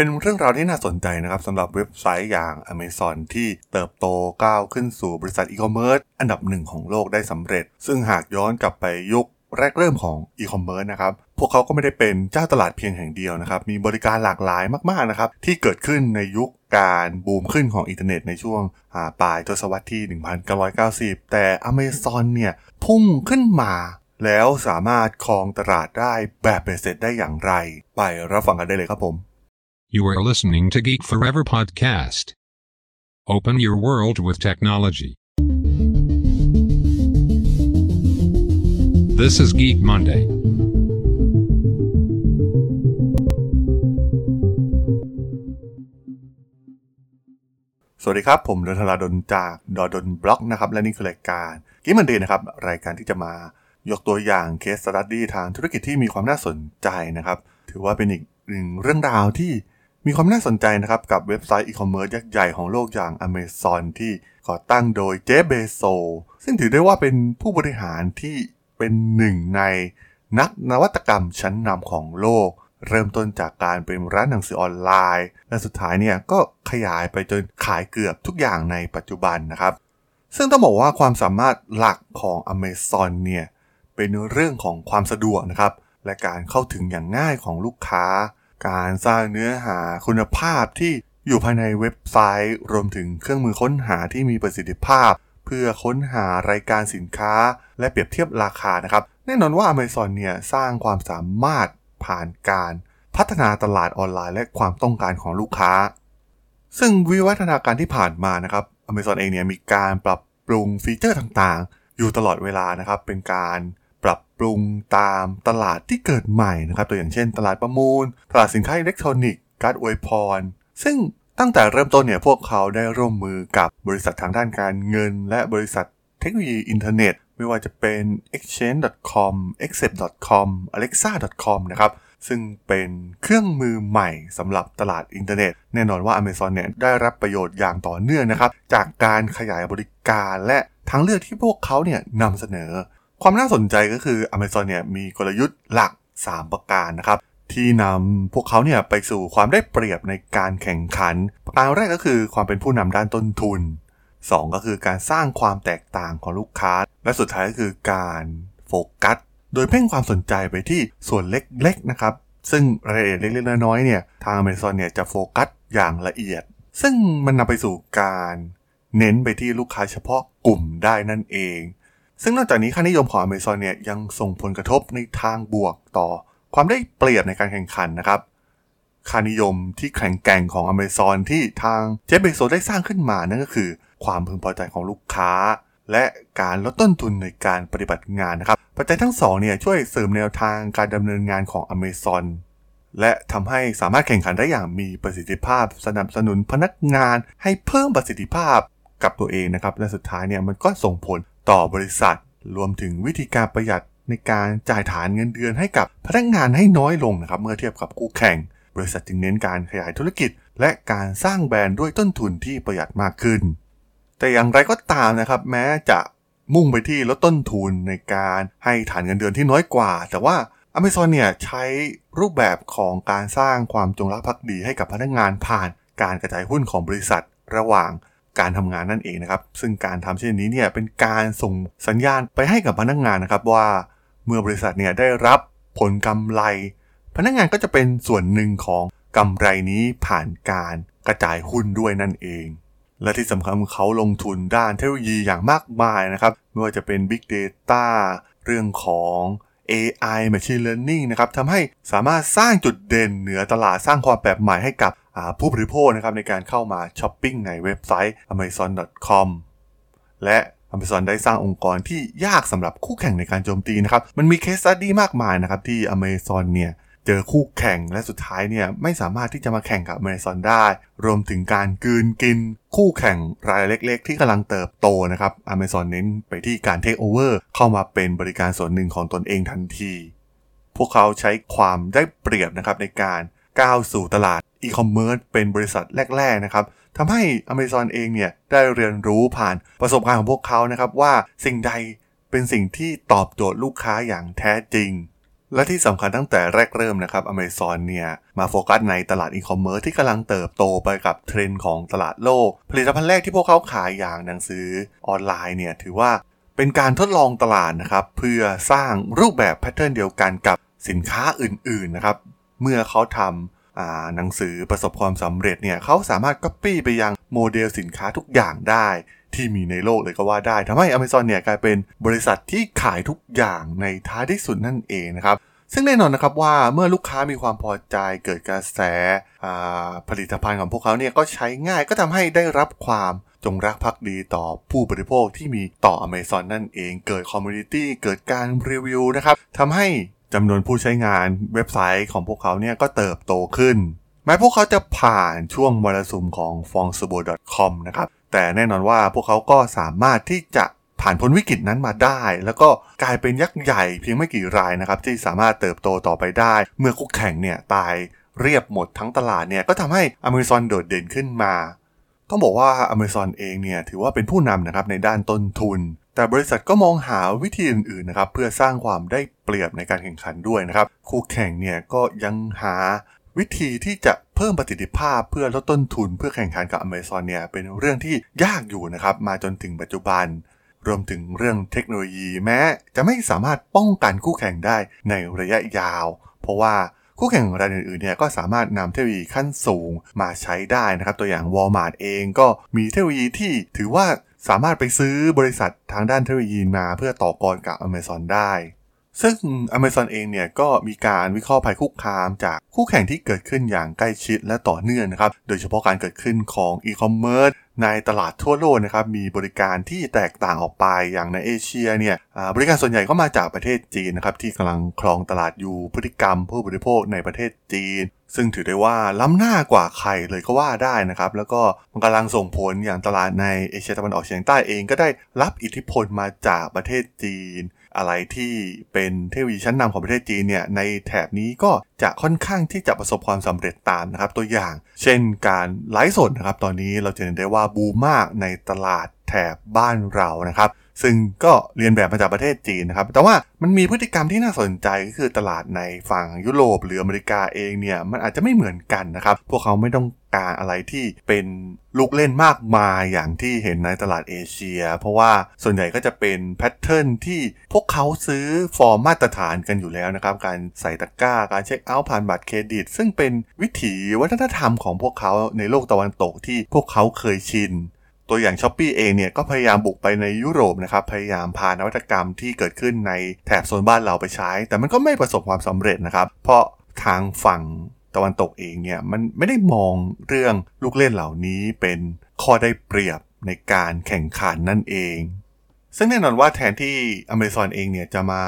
เป็นเรื่องราวที่น่าสนใจนะครับสำหรับเว็บไซต์อย่าง Amazon ที่เติบโตก้าวขึ้นสู่บริษัทอีคอมเมิร์ซอันดับหนึ่งของโลกได้สำเร็จ ซึ่งหากย้อนกลับไปยุคแรกเริ่มของอีคอมเมิร์ซนะครับ พวกเขาก็ไม่ได้เป็นเจ้าตลาดเพียงแห่งเดียวนะครับ มีบริการหลากหลายมากๆนะครับ ที่เกิดขึ้นในยุคการบูมขึ้นของอินเทอร์เน็ตในช่วงปลายทศวรรษที่ 1990 แต่ Amazon เนี่ยพุ่งขึ้นมาแล้วสามารถครองตลาดได้แบบเบสเซ็ตได้อย่างไร ไปรับฟังกันได้เลยครับผม You are listening to Geek Forever podcast. Open your world with technology. This is Geek Monday. สวัสดีครับ ผมดนทราดนจากดอดนบล็อกนะครับ และนี่คือรายการGeek Monday นะครับ รายการที่จะมายกตัวอย่าง case study ทางธุรกิจที่มีความน่าสนใจนะครับ ถือว่าเป็นอีกหนึ่งเรื่องราวที่ มีความน่าสนใจนะครับกับเว็บไซต์อีคอมเมิร์ซยักษ์ใหญ่ของโลกอย่าง Amazon ที่ก่อตั้งโดยเจฟฟ์ เบโซสซึ่งถือได้ว่าเป็นผู้บริหารที่เป็นหนึ่งในนักนวัตกรรมชั้นนำของโลก เริ่มต้นจากการเป็นร้านหนังสือออนไลน์ และสุดท้ายเนี่ยก็ขยายไปจนขายเกือบทุกอย่างในปัจจุบันนะครับ ซึ่งต้องบอกว่าความสามารถหลักของ Amazon เนี่ยเป็นเรื่องของความสะดวกนะครับและการเข้าถึงอย่างง่ายของลูกค้า การสร้างเนื้อหาคุณภาพที่อยู่ภายในเว็บไซต์ รวมถึงเครื่องมือค้นหาที่มีประสิทธิภาพ เพื่อค้นหารายการสินค้า และเปรียบเทียบราคานะครับ แน่นอนว่า Amazon เนี่ยสร้างความสามารถผ่านการพัฒนาตลาดออนไลน์ และความต้องการของลูกค้า ซึ่งวิวัฒนาการที่ผ่านมานะครับ Amazon เองเนี่ยมีการปรับปรุงฟีเจอร์ต่างๆ อยู่ตลอดเวลานะครับเป็นการ ปรับปรุงตามตลาดที่เกิดใหม่นะครับ ตัวอย่างเช่น ตลาดประมูล ตลาดสินค้าอิเล็กทรอนิกส์การ์ดอวยพร ซึ่งตั้งแต่เริ่มต้นเนี่ยพวกเขาได้ร่วมมือกับบริษัททางด้านการเงิน และบริษัทเทคโนโลยีอินเทอร์เน็ต ไม่ว่าจะเป็น exchange.com accept.com alexa.com นะครับซึ่งเป็นเครื่องมือใหม่สำหรับตลาดอินเทอร์เน็ต แน่นอนว่า Amazon เนี่ยได้รับประโยชน์อย่างต่อเนื่องนะครับ จากการขยายบริการและทางเลือกที่พวกเขาเนี่ยนำเสนอ ความน่าสนใจก็คือ Amazon เนี่ยมีกลยุทธ์หลัก 3 ประการนะครับ ที่นำพวกเขาเนี่ยไปสู่ความได้เปรียบในการแข่งขัน ประการแรกก็คือความเป็นผู้นำด้านต้นทุน 2 ก็คือการสร้างความแตกต่างของลูกค้า และสุดท้ายก็คือการโฟกัส โดยเพ่งความสนใจไปที่ส่วนเล็กๆนะครับ ซึ่งรายละเอียดเล็กๆน้อยๆเนี่ยทาง Amazon เนี่ยจะโฟกัสอย่างละเอียด ซึ่งมันนำไปสู่การเน้นไปที่ลูกค้าเฉพาะกลุ่มได้นั่นเอง ซึ่งนอกจากนี้ค่านิยมของ Amazon เนี่ยยังส่งผลกระทบในทางบวกต่อความได้เปรียบในการแข่งขันนะครับ ค่านิยมที่แข็งแกร่งของ Amazon ที่ทางเจฟเบโซได้สร้างขึ้นมานั่นก็คือ ความพึงพอใจของลูกค้า และการลดต้นทุนในการปฏิบัติงานนะครับ ปัจจัยทั้งสองเนี่ยช่วยเสริมแนวทางการดำเนินงานของ Amazon และทำให้สามารถแข่งขันได้อย่างมีประสิทธิภาพ สนับสนุนพนักงานให้เพิ่มประสิทธิภาพกับตัวเองนะครับ และสุดท้ายเนี่ยมันก็ส่งผล ต่อบริษัท รวมถึงวิธีการประหยัดในการจ่ายฐานเงินเดือนให้กับพนักงานให้น้อยลงนะครับเมื่อเทียบกับคู่แข่ง บริษัทจึงเน้นการขยายธุรกิจ และการสร้างแบรนด์ด้วยต้นทุนที่ประหยัดมากขึ้น แต่อย่างไรก็ตามนะครับ แม้จะมุ่งไปที่ลดต้นทุนในการให้ฐานเงินเดือนที่น้อยกว่า แต่ว่า Amazon เนี่ยใช้รูปแบบของการสร้างความจงรักภักดีให้กับพนักงานผ่าน การกระจายหุ้นของบริษัท ระหว่าง การทำงานนั่นเองนะครับ ซึ่งการทำเช่นนี้เนี่ยเป็นการส่งสัญญาณไปให้กับพนักงานนะครับว่าเมื่อบริษัทเนี่ยได้รับผลกำไร พนักงานก็จะเป็นส่วนหนึ่งของกำไรนี้ผ่านการกระจายหุ้นด้วยนั่นเอง และที่สำคัญเขาลงทุนด้านเทคโนโลยีอย่างมากมายนะครับไม่ว่าจะเป็น Big Data เรื่องของ AI Machine Learning นะครับทำให้สามารถสร้างจุดเด่นเหนือตลาดสร้างความแปลกใหม่ให้กับผู้บริโภคนะครับในการเข้ามาช้อปปิ้งในเว็บไซต์ amazon.com และ Amazon ได้สร้างองค์กรที่ยากสำหรับคู่แข่งในการโจมตีนะครับ มันมี case study มากมายนะครับที่ Amazon เนี่ย เจอคู่แข่งและสุดท้ายเนี่ยไม่สามารถที่จะมาแข่งกับ Amazon ได้ รวมถึงการกลืนกินคู่แข่งรายเล็กๆ ที่กำลังเติบโตนะครับ Amazon เน้นไปที่การเทคโอเวอร์เข้ามาเป็นบริการส่วนหนึ่งของตนเองทันที พวกเขาใช้ความได้เปรียบนะครับในการก้าวสู่ตลาดอีคอมเมิร์ซเป็นบริษัทแรก ๆ นะครับทำให้ Amazon เองเนี่ยได้เรียนรู้ผ่านประสบการณ์ของพวกเขานะครับว่าสิ่งใดเป็นสิ่งที่ตอบโจทย์ลูกค้าอย่างแท้จริง และที่สำคัญตั้งแต่แรกเริ่มนะครับ Amazon เนี่ยมาโฟกัสในตลาดอีคอมเมิร์ซที่กำลังเติบโตไปกับเทรนด์ของตลาดโลก ผลิตภัณฑ์แรกที่พวกเขาขายอย่างหนังสือออนไลน์เนี่ยถือว่าเป็นการทดลองตลาดนะครับเพื่อสร้างรูปแบบ pattern เดียวกันกับสินค้าอื่นๆนะครับเมื่อเขาทำหนังสือประสบความสำเร็จเนี่ยเขาสามารถก๊อปปี้ไปยังโมเดลสินค้าทุกอย่างได้ ที่มีในโลกเลยก็ว่าได้ทำให้ Amazon เนี่ยกลายเป็นบริษัทที่ขายทุกอย่างในท้ายที่สุดนั่นเองนะครับซึ่งแน่นอนนะครับว่าเมื่อลูกค้ามีความพอใจเกิดกระแสผลิตภัณฑ์ของพวกเขาเนี่ยก็ใช้ง่ายก็ทำให้ได้รับความจงรักภักดีต่อผู้บริโภคที่มีต่อ Amazon นั่นเองเกิด community เกิดการรีวิวนะครับทำให้จำนวนผู้ใช้งานเว็บไซต์ของพวกเขาเนี่ยก็เติบโตขึ้น แม้พวกเขาจะผ่านช่วงมรสุมของ f o n s u b o c o m นะครับ แต่แน่นอนว่าพวกเขาก็สามารถที่จะผ่านพ้นวิกฤตนั้นมาได้ แล้วก็กลายเป็นยักษ์ใหญ่เพียงไม่กี่รายนะครับ ที่สามารถเติบโตต่อไปได้ เมื่อคู่แข่งเนี่ยตายเรียบหมดทั้งตลาดเนี่ยก็ทำให้ Amazon โดดเด่นขึ้นมา ต้องบอกว่า Amazon เองเนี่ยถือว่าเป็นผู้นำนะครับในด้านต้นทุน แต่บริษัทก็มองหาวิธีอื่นๆนะครับเพื่อสร้างความได้เปรียบในการแข่งขันด้วยนะครับคู่แข่งเนี่ยก็ยังหา วิธีที่จะเพิ่มประสิทธิภาพเพื่อลดต้นทุนเพื่อแข่งขันกับ Amazon เนี่ยเป็นเรื่องที่ยากอยู่นะครับมาจนถึงปัจจุบัน รวมถึงเรื่องเทคโนโลยีแม้จะไม่สามารถป้องกันคู่แข่งได้ในระยะยาว เพราะว่าคู่แข่งรายอื่นๆเนี่ยก็สามารถนำเทคโนโลยีขั้นสูงมาใช้ได้นะครับ ตัวอย่าง Walmart เองก็มีเทคโนโลยีที่ถือว่าสามารถไปซื้อบริษัททางด้านเทคโนโลยีมาเพื่อต่อกรกับ Amazon ได้ ซึ่ง Amazon เองเนี่ยก็มีการวิเคราะห์ภัยคุกคามจากคู่แข่งที่เกิดขึ้นอย่างใกล้ชิดและต่อเนื่องนะครับ โดยเฉพาะการเกิดขึ้นของอีคอมเมิร์ซในตลาดทั่วโลกนะครับมีบริการที่แตกต่างออกไปอย่างในเอเชียเนี่ยบริการส่วนใหญ่ก็มาจากประเทศจีนนะครับที่กำลังครองตลาดอยู่พฤติกรรมผู้บริโภคในประเทศจีน ซึ่งถือได้ว่าล้ำหน้ากว่าใครเลยก็ว่าได้นะครับแล้วก็มันกำลังส่งผลอย่างตลาดในเอเชียตะวันออกเฉียงใต้เองก็ได้รับอิทธิพลมาจากประเทศจีน อะไรที่เป็นเทคโนโลยีชั้นนำของประเทศจีนเนี่ยในแถบนี้ก็จะค่อนข้างที่จะประสบความสำเร็จตามนะครับตัวอย่าง เช่นการไลฟ์สดนะครับตอนนี้เราจะเห็นได้ว่าบูมมากในตลาดแถบบ้านเรานะครับ ซึ่งก็เรียนแบบมาจากประเทศจีนนะครับ แต่ว่ามันมีพฤติกรรมที่น่าสนใจก็คือตลาดในฝั่งยุโรปหรืออเมริกาเองเนี่ยมันอาจจะไม่เหมือนกันนะครับ พวกเขาไม่ต้องการอะไรที่เป็นลูกเล่นมากมายอย่างที่เห็นในตลาดเอเชีย เพราะว่าส่วนใหญ่ก็จะเป็น pattern ที่พวกเขาซื้อฟอร์มมาตรฐานกันอยู่แล้วนะครับ การใส่ตะกร้า การเช็คเอาท์ผ่านบัตรเครดิต ซึ่งเป็นวิถีวัฒนธรรมของพวกเขาในโลกตะวันตกที่พวกเขาเคยชิน ตัวอย่าง Shopee เองเนี่ยก็พยายามบุกไปในยุโรปนะครับ พยายามพานวัตกรรมที่เกิดขึ้นในแถบโซนบ้านเราไปใช้ แต่มันก็ไม่ประสบความสำเร็จนะครับ เพราะทางฝั่งตะวันตกเองเนี่ยมันไม่ได้มองเรื่องลูกเล่นเหล่านี้เป็นข้อได้เปรียบในการแข่งขันนั่นเอง ซึ่งแน่นอนว่าแทนที่ Amazon เองเนี่ยจะมา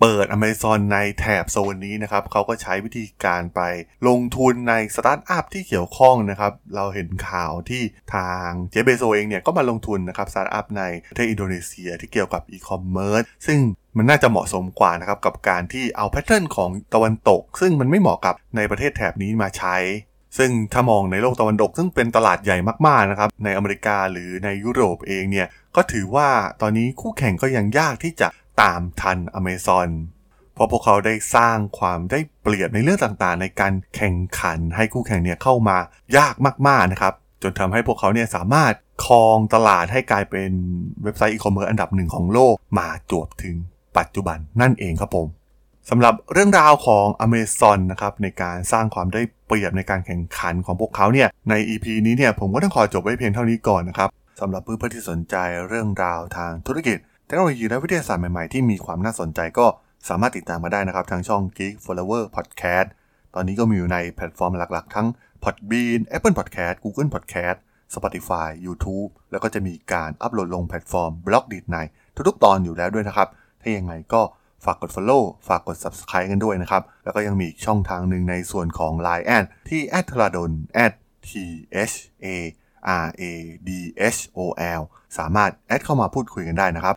เปิด Amazon ในแถบโซนนี้นะครับเขาก็ใช้วิธีการไปลงทุนในสตาร์ทอัพที่เกี่ยวข้องนะครับเราเห็นข่าวที่ทาง Jeff Bezos เองเนี่ยก็มาลงทุนนะครับสตาร์ทอัพในประเทศอินโดนีเซียที่เกี่ยวกับอีคอมเมิร์ซซึ่งมันน่าจะเหมาะสมกว่านะครับกับการที่เอา pattern ของตะวันตก ซึ่งมันไม่เหมาะกับในประเทศแถบนี้มาใช้ ซึ่งถ้ามองในโลกตะวันตก ซึ่งเป็นตลาดใหญ่มากๆนะครับในอเมริกาหรือในยุโรปเองเนี่ยก็ถือว่าตอนนี้คู่แข่งก็ยังยากที่จะ ตามทันอเมซอนเพราะพวกเขาได้สร้างความได้เปรียบในเรื่องต่างๆ ในการแข่งขันให้คู่แข่งเนี่ยเข้ามายากมากๆนะครับ จนทำให้พวกเขาเนี่ยสามารถครองตลาดให้กลายเป็นเว็บไซต์อีคอมเมิร์ซอันดับหนึ่งของโลกมาจวบถึงปัจจุบันนั่นเองครับผมสำหรับเรื่องราวของ Amazon นะครับในการสร้างความได้เปรียบในการแข่งขันของพวกเขาเนี่ยใน EP นี้เนี่ยผมก็ต้องขอจบไว้เพียงเท่านี้ก่อนนะครับสำหรับเพื่อนๆที่สนใจเรื่องราวทางธุรกิจ เทคโนโลยีและวิทยาศาสตร์ใหม่ๆ ที่มีความน่าสนใจก็สามารถติดตามมาได้นะครับ ทางช่อง Geek Flower Podcast ตอนนี้ก็มีอยู่ในแพลตฟอร์มหลักๆ ทั้ง Podbean Apple Podcast Google Podcast Spotify YouTube แล้วก็จะมีการอัปโหลดลงแพลตฟอร์ม Blockdit ในทุกๆ ตอนอยู่แล้วด้วยนะครับ ถ้ายังไงก็ฝากกด Follow ฝากกด Subscribe กันด้วยนะครับ แล้วก็ยังมีช่องทางหนึ่งในส่วนของ Line แอดที่ a d t h a r a d o n t h a r a d h o l สามารถแอดเข้ามาพูดคุยกันได้นะครับ